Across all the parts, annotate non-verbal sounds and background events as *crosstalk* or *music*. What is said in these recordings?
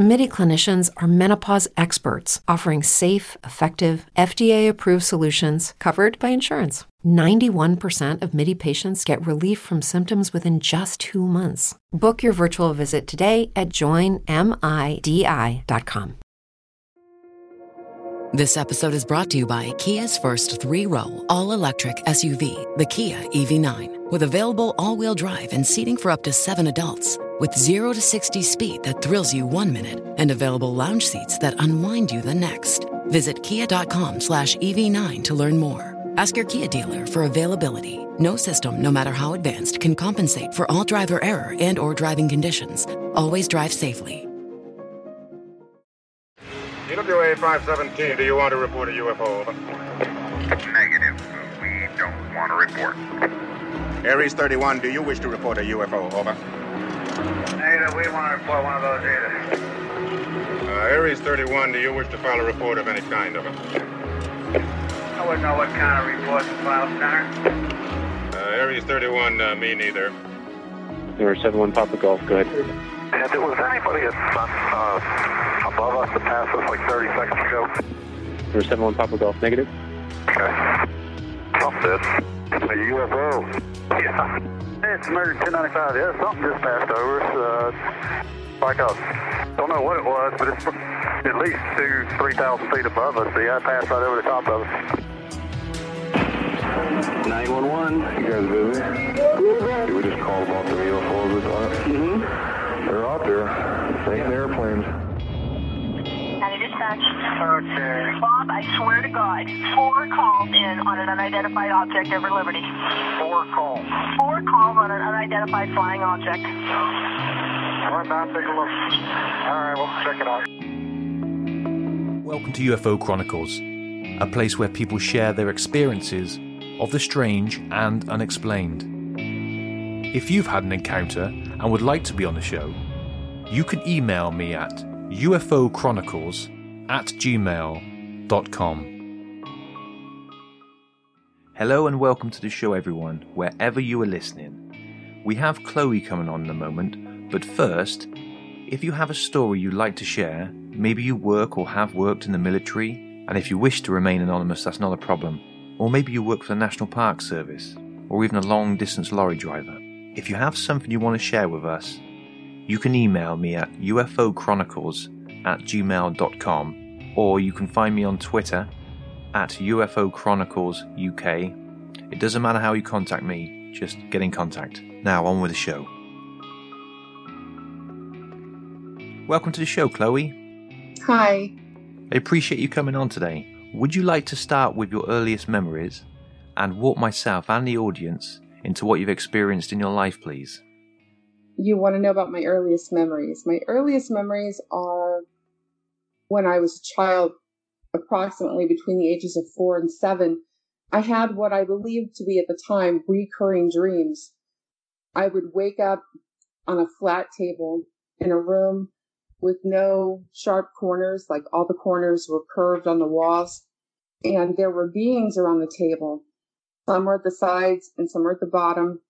MIDI clinicians are menopause experts, offering safe, effective, FDA approved solutions covered by insurance. 91% of MIDI patients get relief from symptoms within just two months. Book your virtual visit today at joinmidi.com. This episode is brought to you by Kia's first three row, all electric SUV, the Kia EV9, with available all wheel drive and seating for up to seven adults. With 0 to 60 speed that thrills you one minute and available lounge seats that unwind you the next. Visit kia.com slash EV9 to learn more. Ask your Kia dealer for availability. No system, no matter how advanced, can compensate for all driver error and or driving conditions. Always drive safely. UWA 517, do you want to report a UFO? Over. Negative. We don't want to report. Aries 31, do you wish to report a UFO? Over. Negative. We want to report one of those either. Uh, Aries 31, do you wish to file a report of any kind? of it? I wouldn't know what kind of report to file, Center. Uh, Aries 31, uh, me neither. Number 71 Papa Golf, good. ahead. And there was anybody at, uh, above us that passed us like 30 seconds ago? Number 71 Papa Golf, negative. Okay. Something. It's a UFO. Yeah. Hey, it's American 1095. Yeah, something just passed over us. Uh, like a, don't know what it was, but it's at least two, 3,000 feet above us. So yeah, it passed right over the top of us. 911. You guys busy? Did we just call about the UFOs we thought? Mm-hmm. They're out there. Taking airplanes. County Dispatch. Okay. Bob, I swear to God, four calls in on an unidentified object over Liberty. Four calls. Four calls on an unidentified flying object. Run down, take a look. All right, we'll check it out. Welcome to UFO Chronicles, a place where people share their experiences of the strange and unexplained. If you've had an encounter and would like to be on the show, you can email me at ufochronicles at gmail.com. Hello and welcome to the show, everyone, wherever you are listening. We have Chloe coming on in a moment, but first, if you have a story you'd like to share, maybe you work or have worked in the military, and if you wish to remain anonymous, that's not a problem. Or maybe you work for the National Park Service, or even a long distance lorry driver. If you have something you want to share with us, you can email me at ufochronicles at gmail.com, or you can find me on Twitter at UFO Chronicles UK. It doesn't matter how you contact me, just get in contact. Now, on with the show. Welcome to the show, Chloe. Hi. I appreciate you coming on today. Would you like to start with your earliest memories and walk myself and the audience into what you've experienced in your life, please? You want to know about my earliest memories? My earliest memories are when I was a child, approximately between the ages of four and seven. I had what I believed to be at the time recurring dreams. I would wake up on a flat table in a room with no sharp corners, like all the corners were curved on the walls. And there were beings around the table. Some were at the sides and some were at the bottom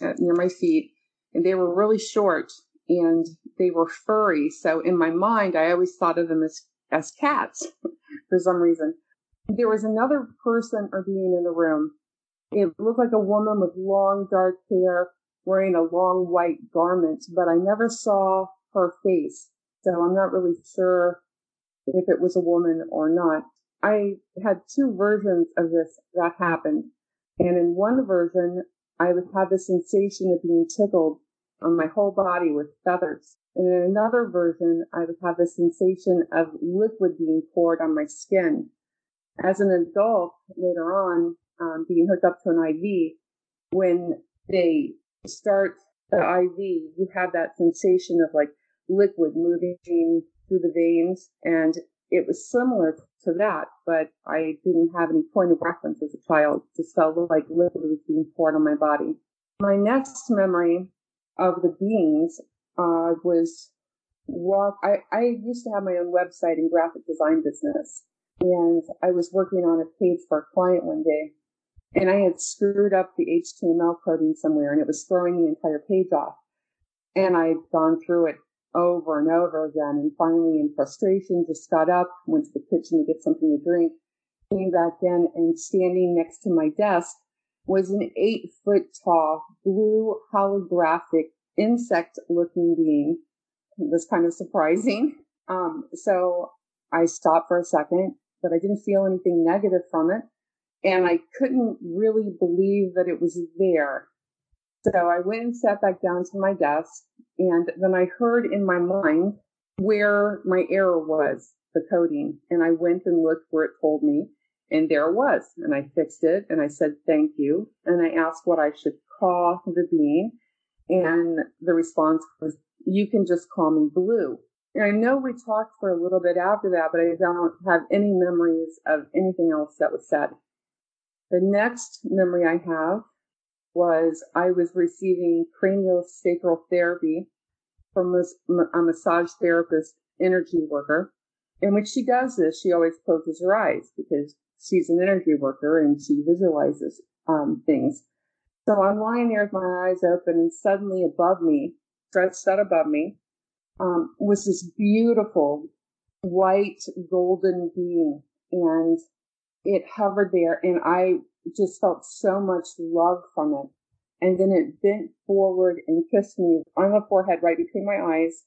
uh, near my feet. And they were really short and they were furry. So in my mind, I always thought of them as, as cats *laughs* for some reason. There was another person or being in the room. It looked like a woman with long dark hair wearing a long white garment, but I never saw her face. So I'm not really sure if it was a woman or not. I had two versions of this that happened. And in one version, I would have the sensation of being tickled on my whole body with feathers. And in another version, I would have the sensation of liquid being poured on my skin. As an adult, later on, um, being hooked up to an IV, when they start the IV, you have that sensation of like liquid moving through the veins. And it was similar to that, but I didn't have any point of reference as a child. Just felt like liquid was being poured on my body. My next memory of the beings uh, was walk. I, I used to have my own website and graphic design business, and I was working on a page for a client one day, and I had screwed up the HTML coding somewhere, and it was throwing the entire page off. And I'd gone through it over and over again. And finally, in frustration, just got up, went to the kitchen to get something to drink, came back in, and standing next to my desk was an eight foot tall, blue holographic insect looking being. It was kind of surprising. Um, so I stopped for a second, but I didn't feel anything negative from it. And I couldn't really believe that it was there. So I went and sat back down to my desk and then I heard in my mind where my error was, the coding. And I went and looked where it told me and there it was. And I fixed it and I said, thank you. And I asked what I should call the being. And the response was, you can just call me blue. And I know we talked for a little bit after that, but I don't have any memories of anything else that was said. The next memory I have was I was receiving cranial sacral therapy from a massage therapist energy worker. And when she does this, she always closes her eyes because she's an energy worker and she visualizes um, things. So I'm lying there with my eyes open and suddenly above me, stretched out above me, um, was this beautiful white golden being and it hovered there and I just felt so much love from it. And then it bent forward and kissed me on the forehead right between my eyes.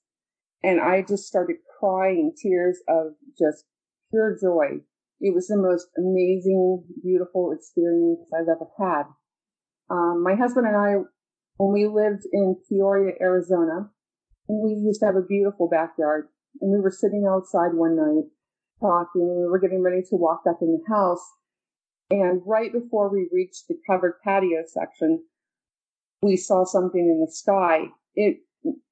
And I just started crying tears of just pure joy. It was the most amazing, beautiful experience I've ever had. Um, my husband and I, when we lived in Peoria, Arizona, we used to have a beautiful backyard and we were sitting outside one night talking and we were getting ready to walk back in the house and right before we reached the covered patio section, we saw something in the sky. It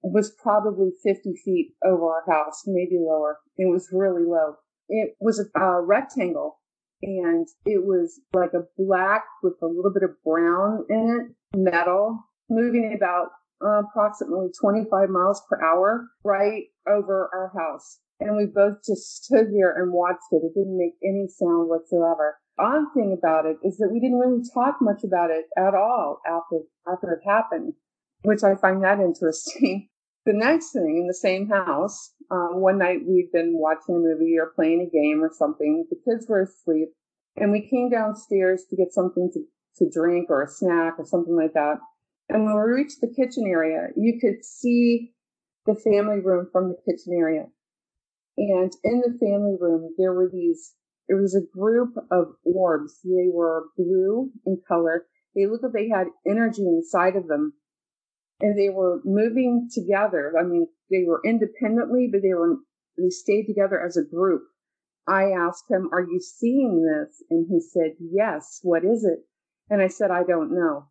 was probably 50 feet over our house, maybe lower. It was really low. It was a, a rectangle and it was like a black with a little bit of brown in it, metal, moving about uh, approximately 25 miles per hour right over our house. And we both just stood there and watched it. It didn't make any sound whatsoever odd thing about it is that we didn't really talk much about it at all after after it happened, which I find that interesting. The next thing in the same house, um, one night we'd been watching a movie or playing a game or something. The kids were asleep, and we came downstairs to get something to, to drink or a snack or something like that. And when we reached the kitchen area, you could see the family room from the kitchen area. And in the family room, there were these, it was a group of orbs. They were blue in color. They looked like they had energy inside of them. And they were moving together. I mean, they were independently, but they were, they stayed together as a group. I asked him, Are you seeing this? And he said, Yes. What is it? And I said, I don't know.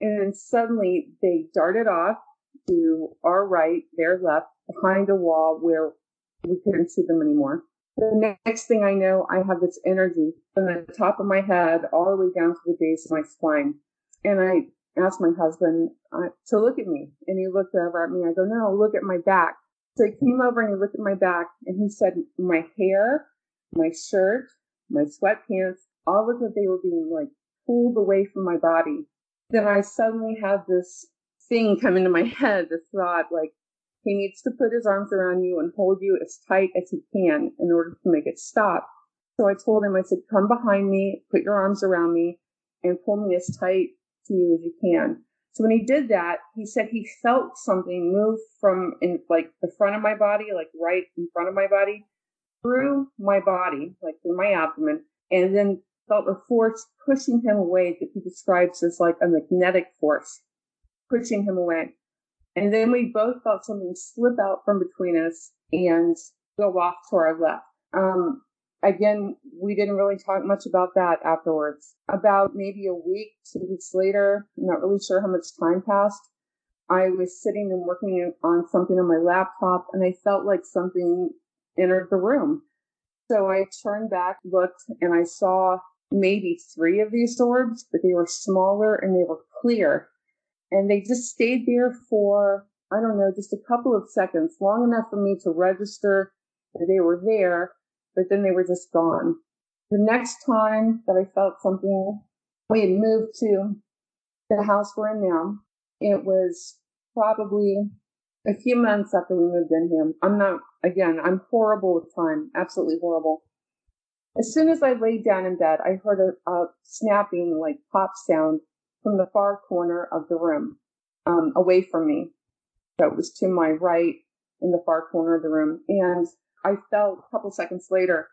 And then suddenly they darted off to our right, their left, behind a wall where we couldn't see them anymore. The next thing I know, I have this energy from the top of my head all the way down to the base of my spine. And I asked my husband uh, to look at me. And he looked over at me. I go, no, look at my back. So he came over and he looked at my back and he said, my hair, my shirt, my sweatpants, all looked like they were being like pulled away from my body. Then I suddenly had this thing come into my *laughs* head, this thought like, he needs to put his arms around you and hold you as tight as he can in order to make it stop. So I told him, I said, come behind me, put your arms around me, and pull me as tight to you as you can. So when he did that, he said he felt something move from in like the front of my body, like right in front of my body, through my body, like through my abdomen, and then felt a force pushing him away that he describes as like a magnetic force pushing him away. And then we both felt something slip out from between us and go off to our left. Um, again, we didn't really talk much about that afterwards. About maybe a week, two weeks later, I'm not really sure how much time passed. I was sitting and working on something on my laptop and I felt like something entered the room. So I turned back, looked, and I saw maybe three of these orbs, but they were smaller and they were clear. And they just stayed there for, I don't know, just a couple of seconds, long enough for me to register that they were there, but then they were just gone. The next time that I felt something, we had moved to the house we're in now. It was probably a few months after we moved in here. I'm not, again, I'm horrible with time, absolutely horrible. As soon as I laid down in bed, I heard a, a snapping, like pop sound from the far corner of the room, um, away from me. So it was to my right in the far corner of the room. And I felt a couple seconds later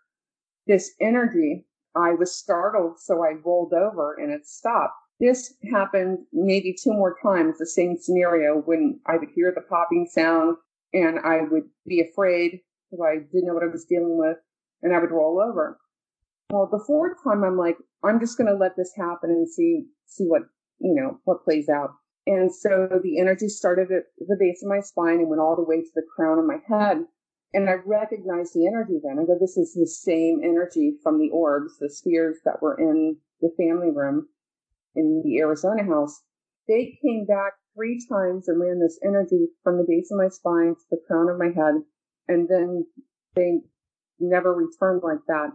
this energy. I was startled, so I rolled over and it stopped. This happened maybe two more times, the same scenario when I would hear the popping sound and I would be afraid because I didn't know what I was dealing with and I would roll over. Well, the fourth time I'm like, I'm just going to let this happen and see, see what you know, what plays out. And so the energy started at the base of my spine and went all the way to the crown of my head. And I recognized the energy then. I go, this is the same energy from the orbs, the spheres that were in the family room in the Arizona house. They came back three times and ran this energy from the base of my spine to the crown of my head. And then they never returned like that.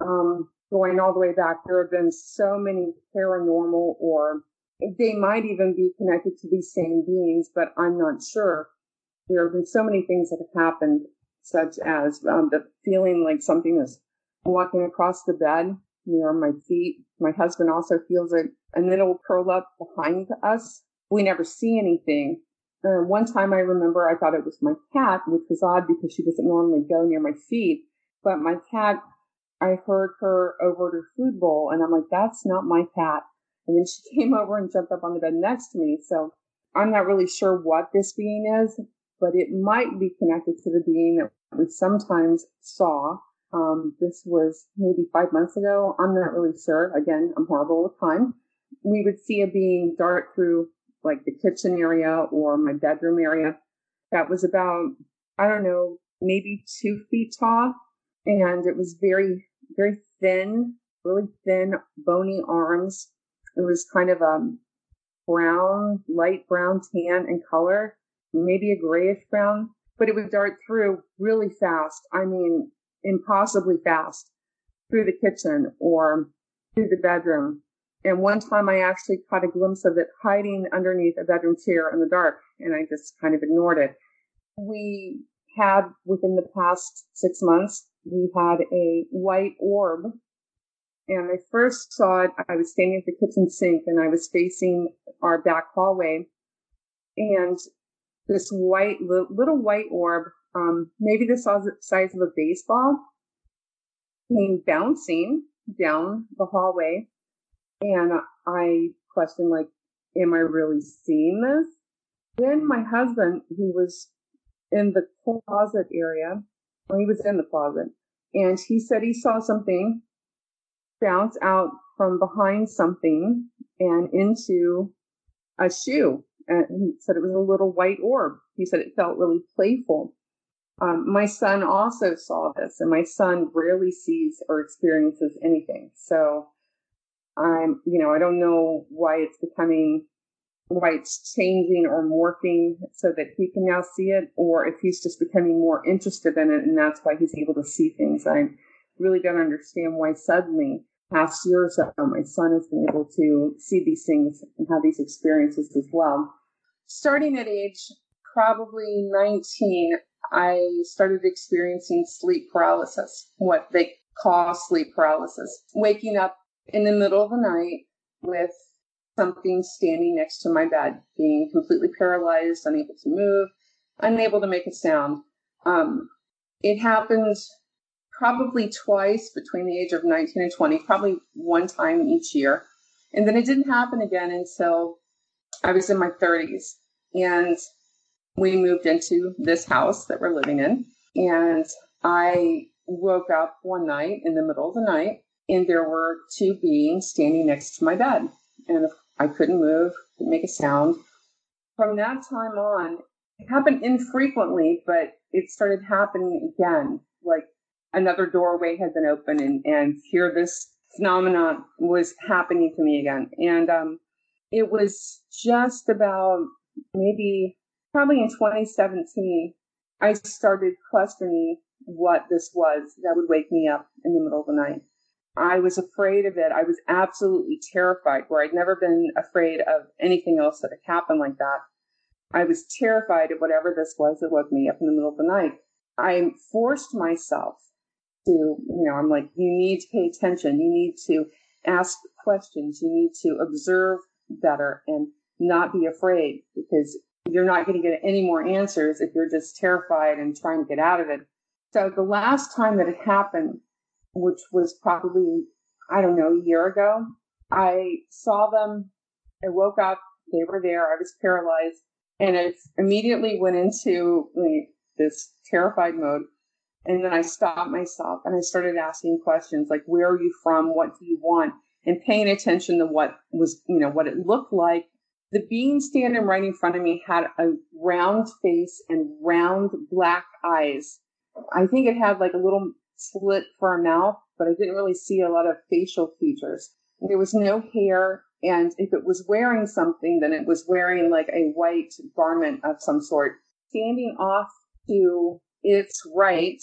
Um, going all the way back, there have been so many paranormal or they might even be connected to these same beings, but I'm not sure. There have been so many things that have happened, such as um, the feeling like something is walking across the bed near my feet. My husband also feels it, and then it will curl up behind us. We never see anything. Uh, one time I remember I thought it was my cat, which was odd because she doesn't normally go near my feet. But my cat, I heard her over her food bowl, and I'm like, that's not my cat. And then she *laughs* came over and jumped up on the bed next to me. So I'm not really sure what this being is, but it might be connected to the being that we sometimes saw. Um, this was maybe five months ago. I'm not really sure. Again, I'm horrible with time. We would see a being dart through like the kitchen area or my bedroom area. That was about, I don't know, maybe two feet tall. And it was very, very thin, really thin, bony arms it was kind of a um, brown, light brown tan in color, maybe a grayish brown, but it would dart through really fast. I mean, impossibly fast through the kitchen or through the bedroom. And one time I actually caught a glimpse of it hiding underneath a bedroom chair in the dark and I just kind of ignored it. We had within the past six months, we had a white orb and I first saw it, I was standing at the kitchen sink and I was facing our back hallway. And this white, little white orb um, maybe the size of a baseball, came bouncing down the hallway. And I questioned, like, am I really seeing this? Then my husband, he was in the closet area, he was in the closet, and he said he saw something bounce out from behind something and into a shoe. And he said it was a little white orb. He said it felt really playful. Um, my son also saw this, and my son rarely sees or experiences anything. So I'm, you know, I don't know why it's becoming, why it's changing or morphing so that he can now see it, or if he's just becoming more interested in it, and that's why he's able to see things. I really don't understand why suddenly, past year or so, my son has been able to see these things and have these experiences as well. Starting at age probably 19, I started experiencing sleep paralysis, what they call sleep paralysis. Waking up in the middle of the night with something standing next to my bed, being completely paralyzed, unable to move, unable to make a sound. Um, it happened probably twice between the age of 19 and 20, probably one time each year. And then it didn't happen again until I was in my 30s. And we moved into this house that we're living in. And I woke up one night in the middle of the night, and there were two beings standing next to my bed. And I couldn't move, couldn't make a sound. From that time on, it happened infrequently, but it started happening again. Like another doorway had been open, and, and here this phenomenon was happening to me again. And um, it was just about maybe probably in 2017, I started questioning what this was that would wake me up in the middle of the night. I was afraid of it. I was absolutely terrified, where I'd never been afraid of anything else that had happened like that. I was terrified of whatever this was that woke me up in the middle of the night. I forced myself to, you know, I'm like, you need to pay attention. You need to ask questions. You need to observe better and not be afraid because you're not going to get any more answers if you're just terrified and trying to get out of it. So the last time that it happened, which was probably, I don't know, a year ago, I saw them. I woke up. They were there. I was paralyzed and I immediately went into like, this terrified mode. And then I stopped myself and I started asking questions like, where are you from? What do you want? And paying attention to what was, you know, what it looked like the being standing right in front of me had a round face and round black eyes. I think it had like a little slit for a mouth, but I didn't really see a lot of facial features. There was no hair, and if it was wearing something, then it was wearing like a white garment of some sort. Standing off to its right,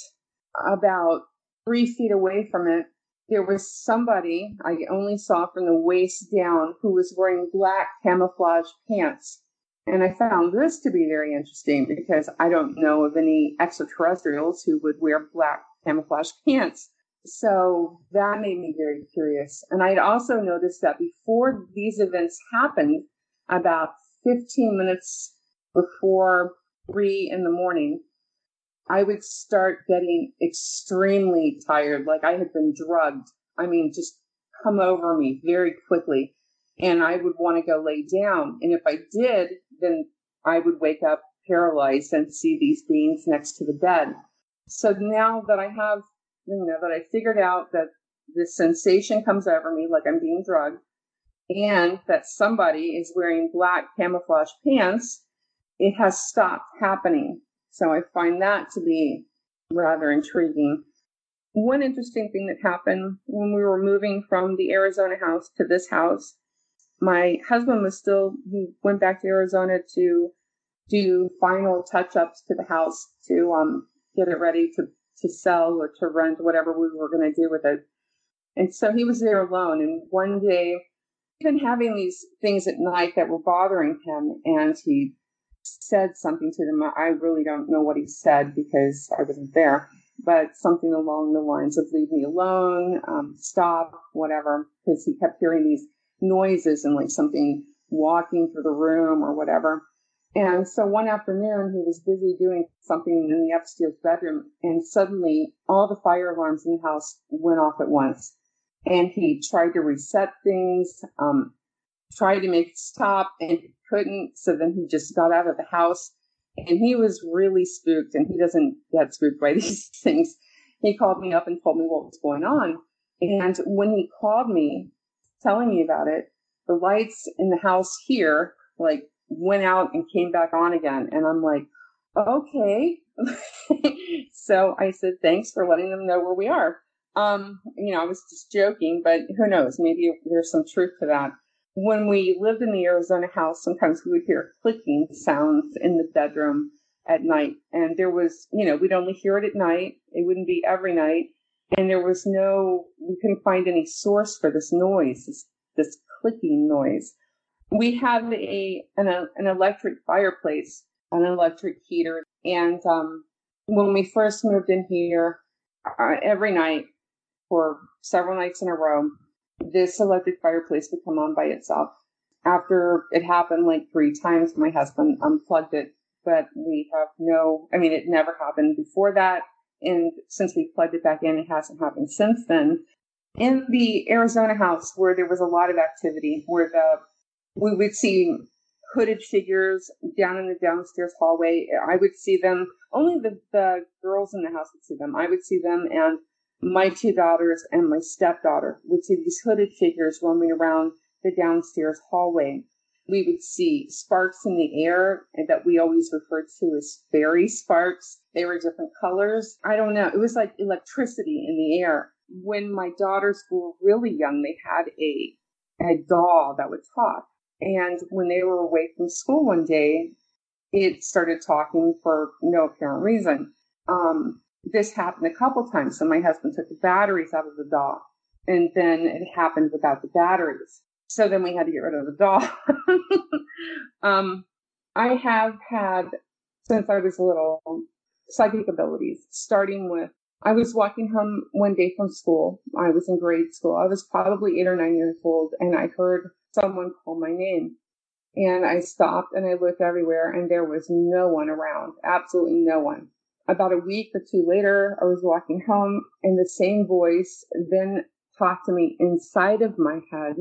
about three feet away from it, there was somebody I only saw from the waist down who was wearing black camouflage pants. And I found this to be very interesting because I don't know of any extraterrestrials who would wear black camouflage pants. So that made me very curious. And I'd also noticed that before these events happened, about 15 minutes before three in the morning, I would start getting extremely tired, like I had been drugged. I mean, just come over me very quickly. And I would want to go lay down. And if I did, then I would wake up paralyzed and see these beings next to the bed. So now that I have, you know, that I figured out that this sensation comes over me like I'm being drugged and that somebody is wearing black camouflage pants, it has stopped happening. So I find that to be rather intriguing. One interesting thing that happened when we were moving from the Arizona house to this house, my husband was still, he went back to Arizona to do final touch ups to the house to um, get it ready to, to sell or to rent, whatever we were going to do with it. And so he was there alone. And one day, been having these things at night that were bothering him, and he said something to them. I really don't know what he said because I wasn't there, but something along the lines of leave me alone, um, stop, whatever, because he kept hearing these noises and like something walking through the room or whatever. And so one afternoon, he was busy doing something in the upstairs bedroom, and suddenly all the fire alarms in the house went off at once. And he tried to reset things, um, tried to make it stop, and couldn't. So then he just got out of the house, and he was really spooked. And he doesn't get spooked by *laughs* these things. He called me up and told me what was going on. And when he called me, telling me about it, the lights in the house here, like went out and came back on again. And I'm like, okay. *laughs* so I said, thanks for letting them know where we are. Um, you know, I was just joking, but who knows? Maybe there's some truth to that. When we lived in the Arizona house, sometimes we would hear clicking sounds in the bedroom at night. And there was, you know, we'd only hear it at night. It wouldn't be every night. And there was no, we couldn't find any source for this noise, this, this clicking noise we have a an, an electric fireplace, an electric heater, and um, when we first moved in here, uh, every night for several nights in a row, this electric fireplace would come on by itself. After it happened like three times, my husband unplugged it, but we have no, I mean, it never happened before that. And since we plugged it back in, it hasn't happened since then. In the Arizona house, where there was a lot of activity, where the we would see hooded figures down in the downstairs hallway. I would see them, only the, the girls in the house would see them. I would see them, and my two daughters and my stepdaughter would see these hooded figures roaming around the downstairs hallway. We would see sparks in the air that we always referred to as fairy sparks. They were different colors. I don't know. It was like electricity in the air. When my daughters were really young, they had a a doll that would talk and when they were away from school one day, it started talking for no apparent reason. Um, this happened a couple times. So my husband took the batteries out of the doll, and then it happened without the batteries. So then we had to get rid of the doll. *laughs* um, I have had, since I was little, psychic abilities, starting with I was walking home one day from school. I was in grade school. I was probably eight or nine years old, and I heard someone call my name. And I stopped and I looked everywhere and there was no one around. Absolutely no one. About a week or two later, I was walking home and the same voice then talked to me inside of my head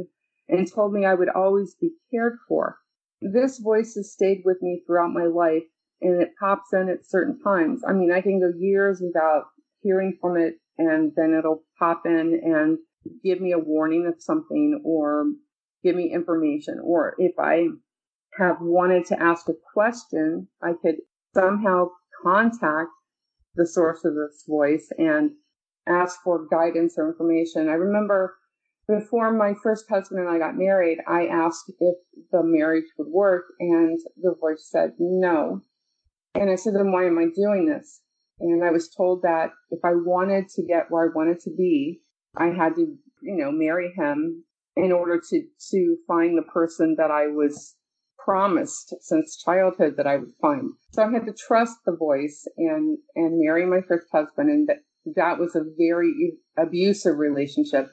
and told me I would always be cared for. This voice has stayed with me throughout my life and it pops in at certain times. I mean, I can go years without hearing from it and then it'll pop in and give me a warning of something or give me information. Or if I have wanted to ask a question, I could somehow contact the source of this voice and ask for guidance or information. I remember before my first husband and I got married, I asked if the marriage would work, and the voice said no. And I said, then why am I doing this? And I was told that if I wanted to get where I wanted to be, I had to, you know, marry him in order to to find the person that I was promised since childhood that I would find. So I had to trust the voice and and marry my first husband, and that that was a very abusive relationship.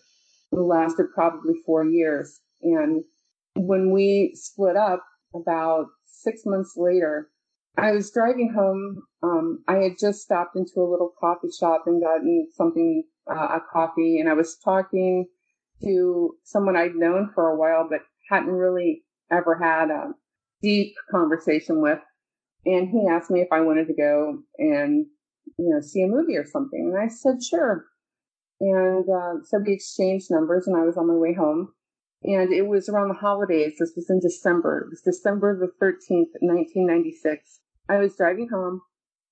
It lasted probably four years, and when we split up, about six months later, I was driving home. Um, I had just stopped into a little coffee shop and gotten something, uh, a coffee, and I was talking to someone I'd known for a while, but hadn't really ever had a deep conversation with. And he asked me if I wanted to go and, you know, see a movie or something. And I said, sure. And uh, so we exchanged numbers and I was on my way home. And it was around the holidays. This was in December. It was December the 13th, 1996. I was driving home.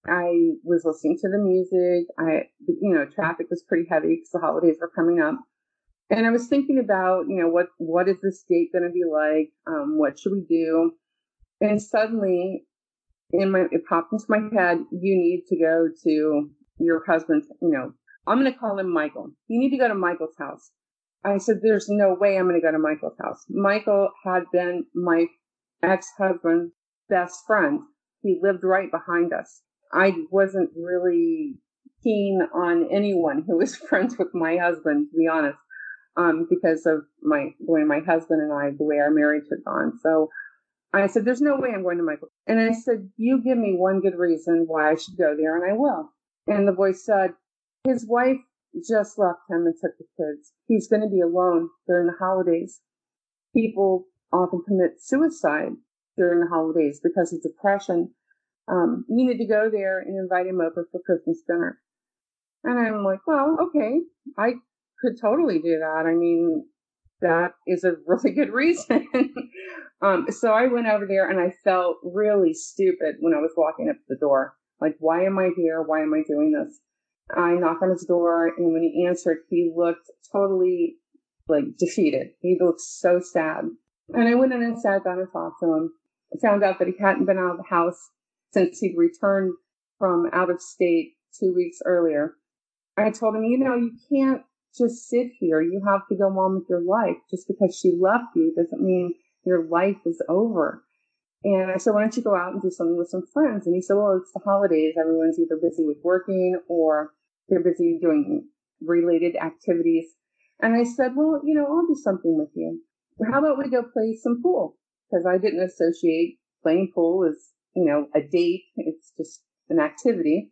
I was listening to the music. I, you know, traffic was pretty heavy because the holidays were coming up. And I was thinking about, you know, what what is this date going to be like? Um, what should we do? And suddenly, in my it popped into my head, you need to go to your husband's. You know, I'm going to call him Michael. You need to go to Michael's house. I said, "There's no way I'm going to go to Michael's house." Michael had been my ex-husband's best friend. He lived right behind us. I wasn't really keen on anyone who was *laughs* friends with my husband, to be honest um, because of my the way my husband and I, the way our marriage had gone. So I said, There's no way I'm going to Michael. And I said, You give me one good reason why I should go there, and I will. And the voice said, His wife just left him and took the kids. He's going to be alone during the holidays. People often commit suicide during the holidays because of depression. Um, you need to go there and invite him over for Christmas dinner. And I'm like, well, okay, I could totally do that. I mean, that is a *laughs* really good reason. um, so I went over there and I felt really stupid when I was walking up the door. Like, why am I here? Why am I doing this? I knocked on his door and when he answered, he looked totally like defeated. He looked so sad. And I went in and sat down and talked to him. I found out that he hadn't been out of the house since he'd returned from out of state two weeks earlier. I told him, you know, you can't just sit here. You have to go on with your life. Just because she left you doesn't mean your life is over. And I said, why don't you go out and do something with some friends? And he said, well, it's the holidays. Everyone's either busy with working or they're busy doing related activities. And I said, well, you know, I'll do something with you. How about we go play some pool? Because I didn't associate playing pool as, you know, a date. It's just an activity.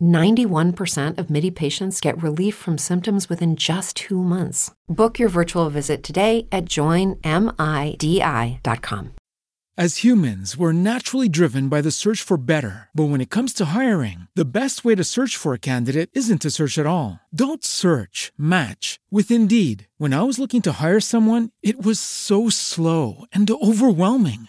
91% of MIDI patients get relief from symptoms within just two months. Book your virtual visit today at joinmidi.com. As humans, we're naturally driven by the search for better. But when it comes to hiring, the best way to search for a candidate isn't to search at all. Don't search, match with Indeed. When I was looking to hire someone, it was so slow and overwhelming.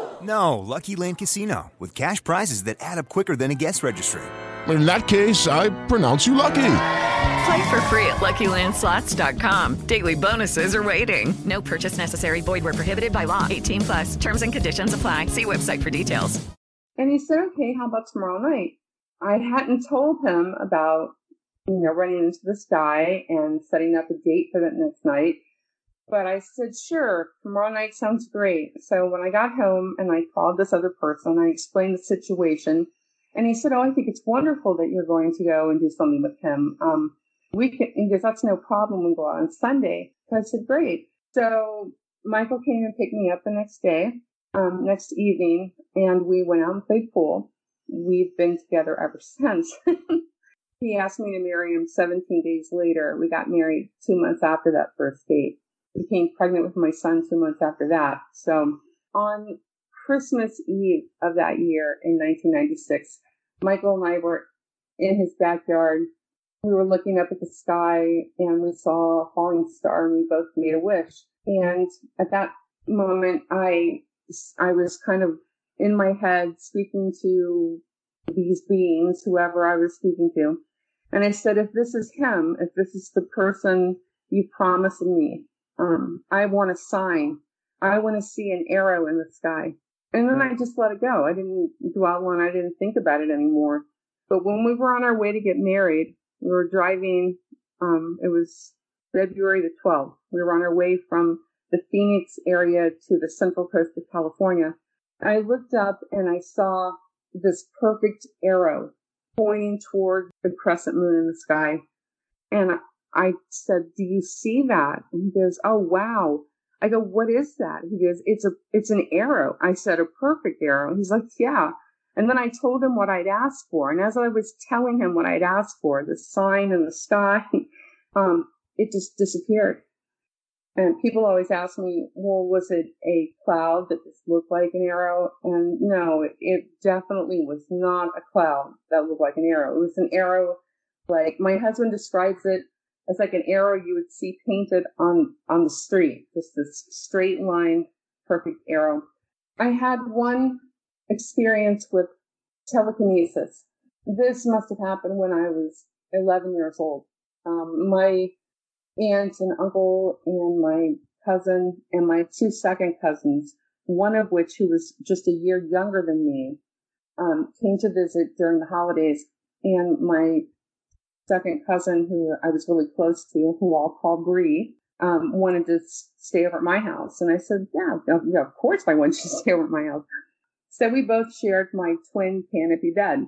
No, Lucky Land Casino, with cash prizes that add up quicker than a guest registry. In that case, I pronounce you lucky. Play for free at LuckyLandSlots.com. Daily bonuses are waiting. No purchase necessary. Void where prohibited by law. 18 plus. Terms and conditions apply. See website for details. And he said, okay, how about tomorrow night? I hadn't told him about, you know, running into this guy and setting up a date for that next night. But I said, sure, tomorrow night sounds great. So when I got home and I called this other person, I explained the situation. And he said, oh, I think it's wonderful that you're going to go and do something with him. Um, we can, he goes, that's no problem. We go out on Sunday. So I said, great. So Michael came and picked me up the next day, um, next evening, and we went out and played pool. We've been together ever since. *laughs* he asked me to marry him 17 days later. We got married two months after that first date. Became pregnant with my son two months after that. So on Christmas Eve of that year in 1996, Michael and I were in his backyard we were looking up at the sky and we saw a falling star and we both made a wish. And at that moment, I, I was kind of in my head speaking to these beings, whoever I was speaking to. And I said, if this is him, if this is the person you promised me, um, I want a sign. I want to see an arrow in the sky. And then I just let it go. I didn't dwell on, I didn't think about it anymore. But when we were on our way to get married, we were driving, um, it was February the 12th. We were on our way from the Phoenix area to the central coast of California. I looked up and I saw this perfect arrow pointing toward the crescent moon in the sky. And I said, do you see that? And he goes, oh wow. I go, what is that? He goes, it's a, it's an arrow. I said, a perfect arrow. He's like, yeah. And then I told him what I'd asked for. And as I was telling him what I'd asked for, the sign in the sky, *laughs* um, it just disappeared. And people always ask me, well, was it a cloud that just looked like an arrow? And no, it, it definitely was not a cloud that looked like an arrow. It was an arrow like my husband describes it as like an arrow you would see painted on on the street, just this straight line, perfect arrow. I had one experience with telekinesis. This must have happened when I was 11 years old. Um, my aunt and uncle and my cousin and my two second cousins, one of which who was just a year younger than me, um, came to visit during the holidays. And my second cousin, who I was really close to, who I'll call Bree, um, wanted to stay over at my house. And I said, yeah, yeah, of course I want you to *laughs* stay over at my house. So we both shared my twin canopy bed.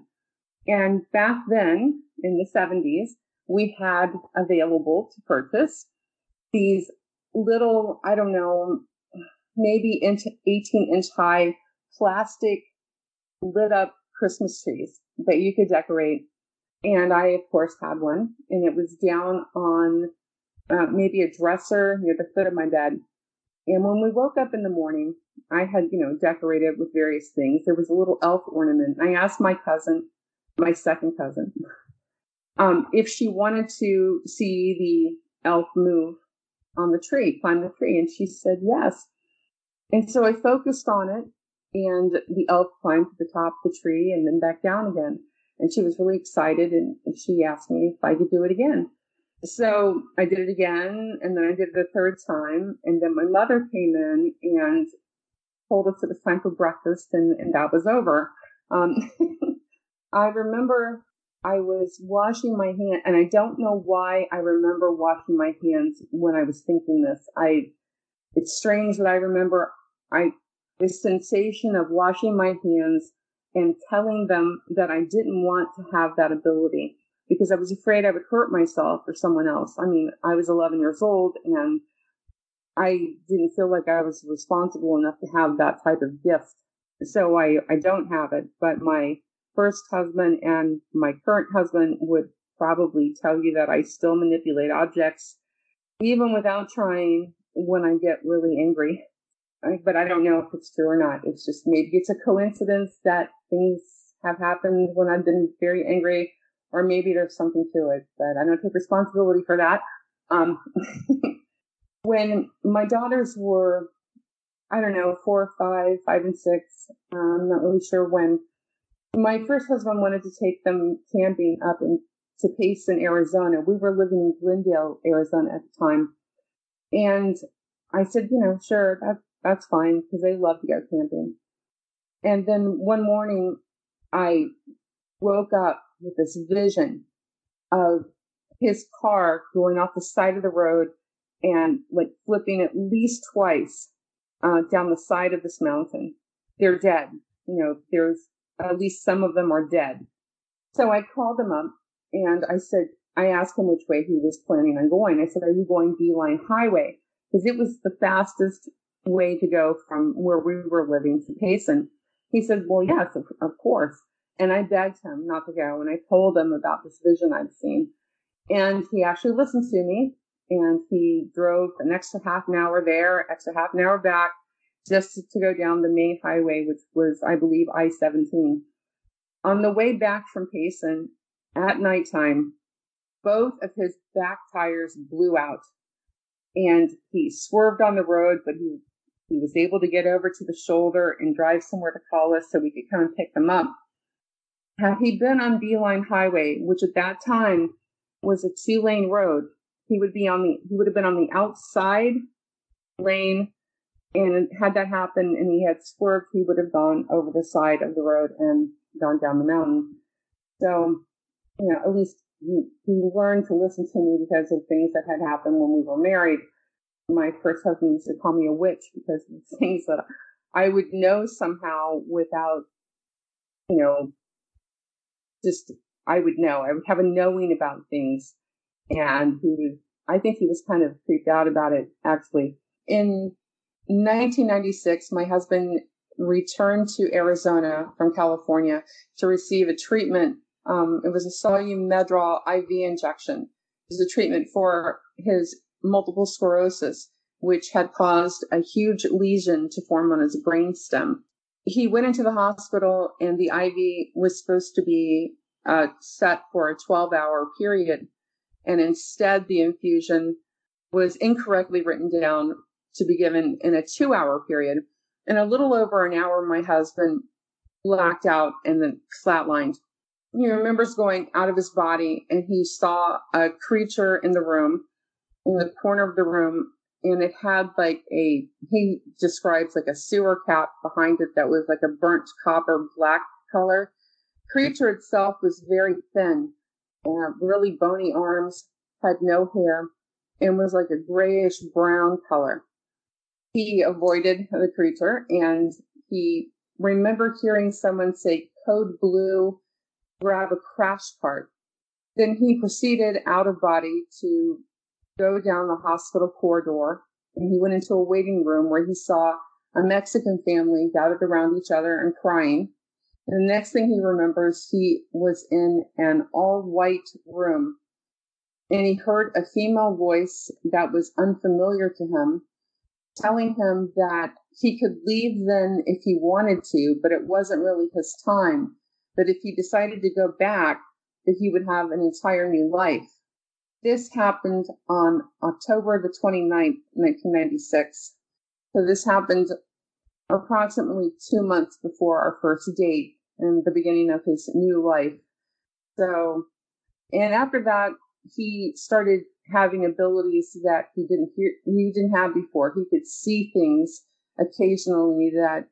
And back then in the 70s, we had available to purchase these little, I don't know, maybe inch, 18 inch high plastic lit up Christmas trees that you could decorate and I, of course, had one, and it was down on uh, maybe a dresser near the foot of my bed. And when we woke up in the morning, I had, you know, decorated with various things. There was a little elf ornament. I asked my cousin, my second cousin, um, if she wanted to see the elf move on the tree, climb the tree. And she said yes. And so I focused on it, and the elf climbed to the top of the tree and then back down again and she was really excited and, she asked me if I could do it again. So I did it again and then I did it a third time and then my mother came in and told us it was time for breakfast and, and that was over. Um, *laughs* I remember I was washing my hand and I don't know why I remember washing my hands when I was thinking this. I, it's strange that I remember I, the sensation of washing my hands and telling them that I didn't want to have that ability because I was afraid I would hurt myself or someone else. I mean, I was 11 years old and I didn't feel like I was responsible enough to have that type of gift. So I, I don't have it, but my first husband and my current husband would probably tell you that I still manipulate objects even without trying when I get really angry but I don't know if it's true or not. It's just maybe it's a coincidence that things have happened when I've been very angry, or maybe there's something to it. But I don't take responsibility for that. Um, *laughs* when my daughters were, I don't know, four, five, five, and six, I'm not really sure when. My first husband wanted to take them camping up in to Payson, Arizona. We were living in Glendale, Arizona at the time. And I said, you know, sure, that's fine because they love to go camping. And then one morning I woke up with this vision of his car going off the side of the road and like flipping at least twice uh, down the side of this mountain. They're dead. You know, there's at least some of them are dead. So I called him up and I said, I asked him which way he was planning on going. I said, Are you going Beeline Highway? Because it was the fastest way to go from where we were living to Payson. He said, well, yes, of, of course. And I begged him not to go. And I told him about this vision I'd seen. And he actually listened to me and he drove an extra half an hour there, extra half an hour back just to go down the main highway, which was, I believe, I-17. On the way back from Payson at nighttime, both of his back tires blew out and he swerved on the road, but he he was able to get over to the shoulder and drive somewhere to call us so we could come and pick them up. Had he been on Beeline Highway, which at that time was a two lane road, he would be on the, he would have been on the outside lane. And had that happened and he had swerved, he would have gone over the side of the road and gone down the mountain. So, you know, at least he, he learned to listen to me because of things that had happened when we were married my first husband used to call me a witch because of *laughs* things that I would know somehow without, you know, just, I would know. I would have a knowing about things. And he was, I think he was kind of creeped out about it actually. In 1996, my husband returned to Arizona from California to receive a treatment. Um, it was a Solu-Medrol IV injection. It was a treatment for his multiple sclerosis, which had caused a huge lesion to form on his brainstem. He went into the hospital and the IV was supposed to be uh, set for a 12 hour period. And instead, the infusion was incorrectly written down to be given in a two hour period. In a little over an hour, my husband blacked out and then flatlined. He remembers going out of his body and he saw a creature in the room, in the corner of the room, and it had like a, he describes like a sewer cap behind it that was like a burnt copper black color. Creature itself was very thin, uh, really bony arms, had no hair, and was like a grayish brown color he avoided the creature and he remembered hearing someone say code blue grab a crash cart then he proceeded out of body to go down the hospital corridor and he went into a waiting room where he saw a mexican family gathered around each other and crying and the next thing he remembers he was in an all white room and he heard a female voice that was unfamiliar to him telling him that he could leave then if he wanted to, but it wasn't really his time. That if he decided to go back, that he would have an entire new life. This happened on October the 29th, 1996. So this happened approximately two months before our first date and the beginning of his new life. So, and after that, he started having abilities that he didn't hear, he didn't have before. He could see things occasionally that,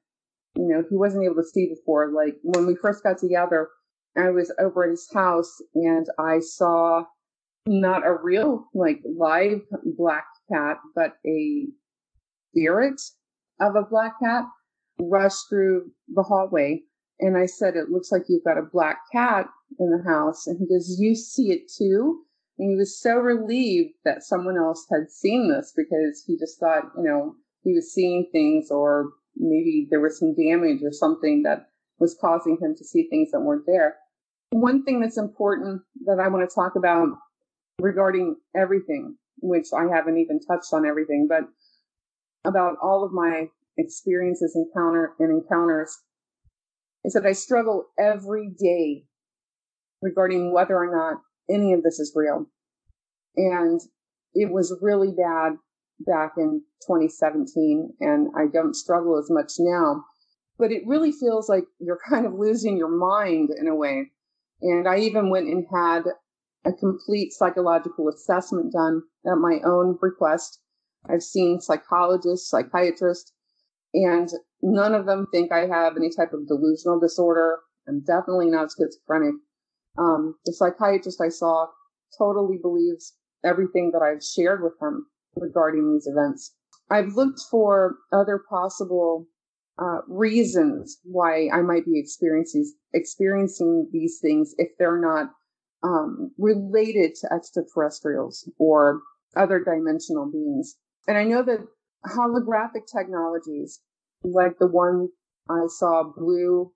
you know, he wasn't able to see before. Like when we first got together, I was over at his house and I saw not a real, like live black cat, but a spirit of a black cat rushed through the hallway. And I said, it looks like you've got a black cat in the house. And he goes, you see it too? And he was so relieved that someone else had seen this because he just thought, you know, he was seeing things or maybe there was some damage or something that was causing him to see things that weren't there. One thing that's important that I want to talk about regarding everything, which I haven't even touched on everything, but about all of my experiences encounter and encounters is that I struggle every day regarding whether or not any of this is real. And it was really bad back in 2017, and I don't struggle as much now. But it really feels like you're *laughs* kind of losing your mind in a way. And I even went and had a complete psychological assessment done at my own request. I've seen psychologists, psychiatrists, and none of them think I have any type of delusional disorder. I'm definitely not schizophrenic. Um, the psychiatrist I saw totally believes everything that I've shared with him regarding these events. I've looked for other possible uh, reasons why I might be experiencing experiencing these things if they're not um, related to extraterrestrials or other dimensional beings. And I know that holographic technologies, like the one I saw blue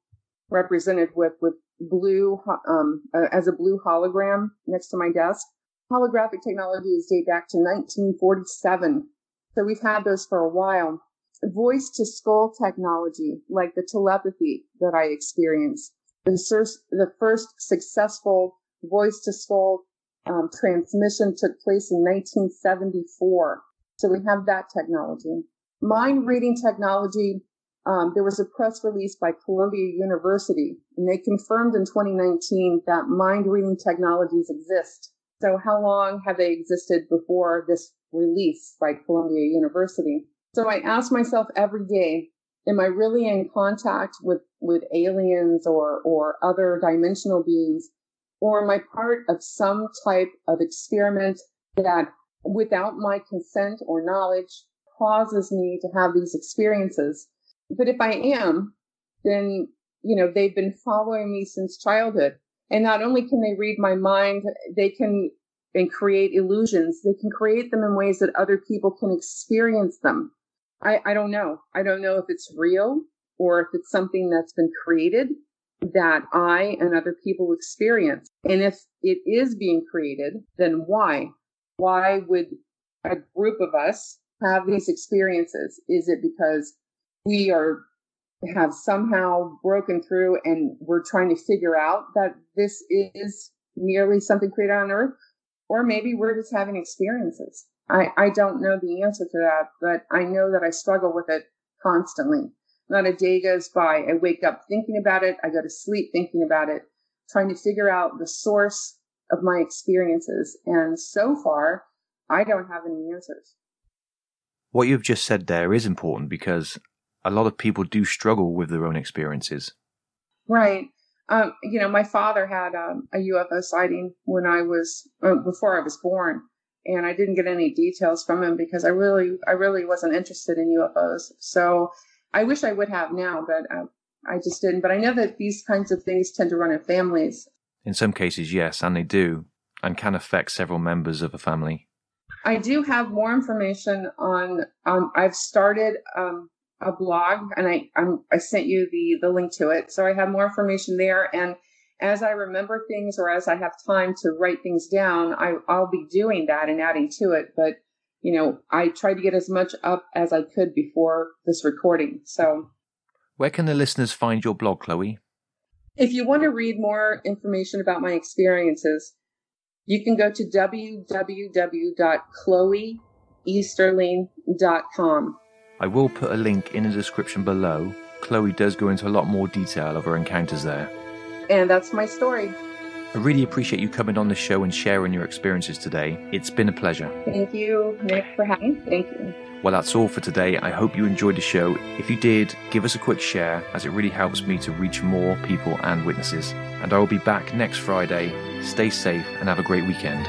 represented with with blue um, uh, as a blue hologram next to my desk. Holographic technologies date back to 1947, so we've had those for a while. Voice to skull technology, like the telepathy that I experienced, the, the first successful voice to skull um, transmission took place in 1974. So we have that technology. Mind reading technology um, there was a press release by Columbia University, and they confirmed in 2019 that mind reading technologies exist. So, how long have they existed before this release by Columbia University? So, I ask myself every day, am I really in contact with, with aliens or, or other dimensional beings? Or am I part of some type of experiment that, without my consent or knowledge, causes me to have these experiences? But if I am, then, you know, they've been following me since childhood. And not only can they read my mind, they can and create illusions. They can create them in ways that other people can experience them. I, I don't know. I don't know if it's real or if it's something that's been created that I and other people experience. And if it is being created, then why? Why would a group of us have these experiences? Is it because we are have somehow broken through and we're trying to figure out that this is merely something created on earth? Or maybe we're just having experiences. I, I don't know the answer to that, but I know that I struggle with it constantly. Not a day goes by. I wake up thinking about it. I go to sleep thinking about it, trying to figure out the source of my experiences. And so far, I don't have any answers. What you've just said there is important because a lot of people do struggle with their own experiences. Right. Um, you know, my father had um, a UFO sighting when I was uh, before I was born, and I didn't get any details from him because I really, I really wasn't interested in UFOs. So I wish I would have now, but uh, I just didn't. But I know that these kinds of things tend to run in families. In some cases, yes, and they do, and can affect several members of a family. I do have more information on. Um, I've started um, a blog, and I I'm, I sent you the the link to it, so I have more information there. And as I remember things, or as I have time to write things down, I I'll be doing that and adding to it. But you know, I tried to get as much up as I could before this recording. So, where can the listeners find your blog, Chloe? If you want to read more information about my experiences, you can go to www.chloeeasterling.com. I will put a link in the description below. Chloe does go into a lot more detail of her encounters there. And that's my story. I really appreciate you coming on the show and sharing your experiences today. It's been a pleasure. Thank you, Nick, for having me. Thank you. Well, that's all for today. I hope you enjoyed the show. If you did, give us a quick share as it really helps me to reach more people and witnesses. And I will be back next Friday. Stay safe and have a great weekend.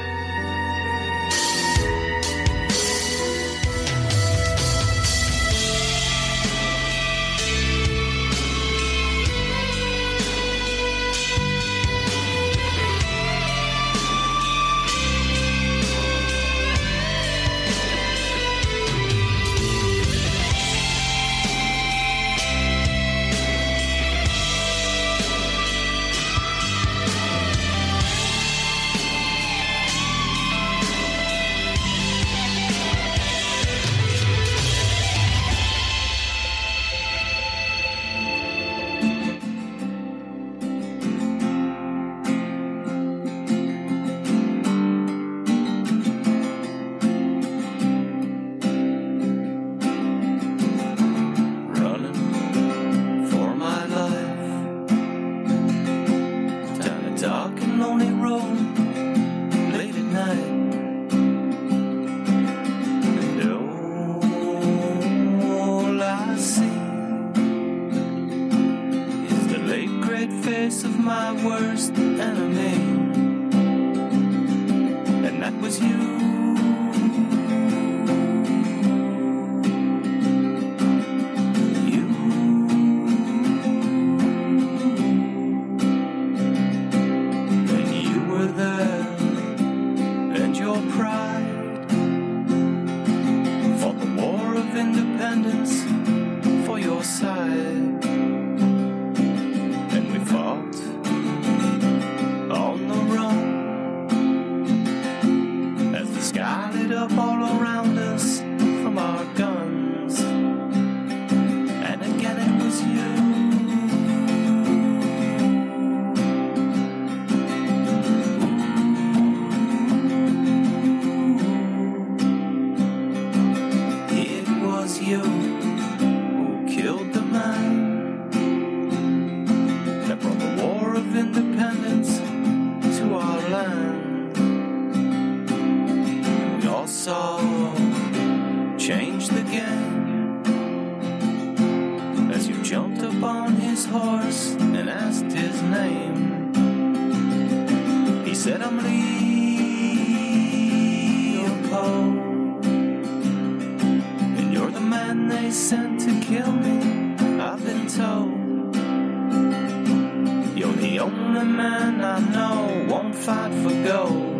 Man I know won't fight for gold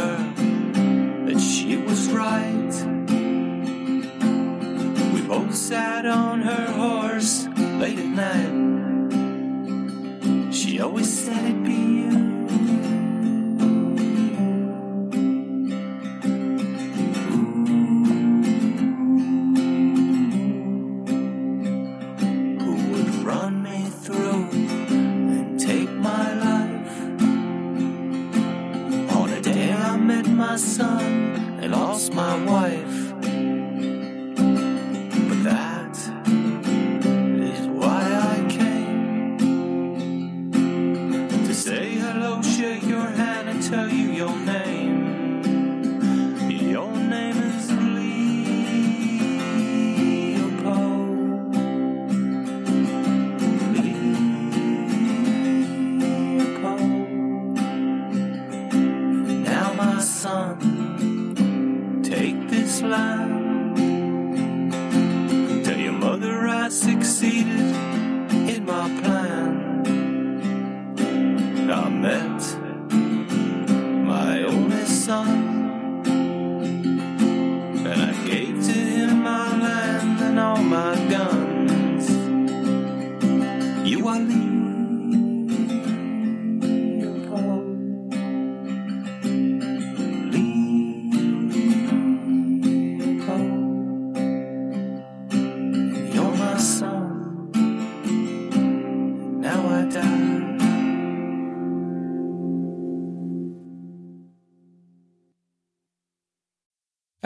her that she was right. We both sat on her horse late at night. She always said it'd be you.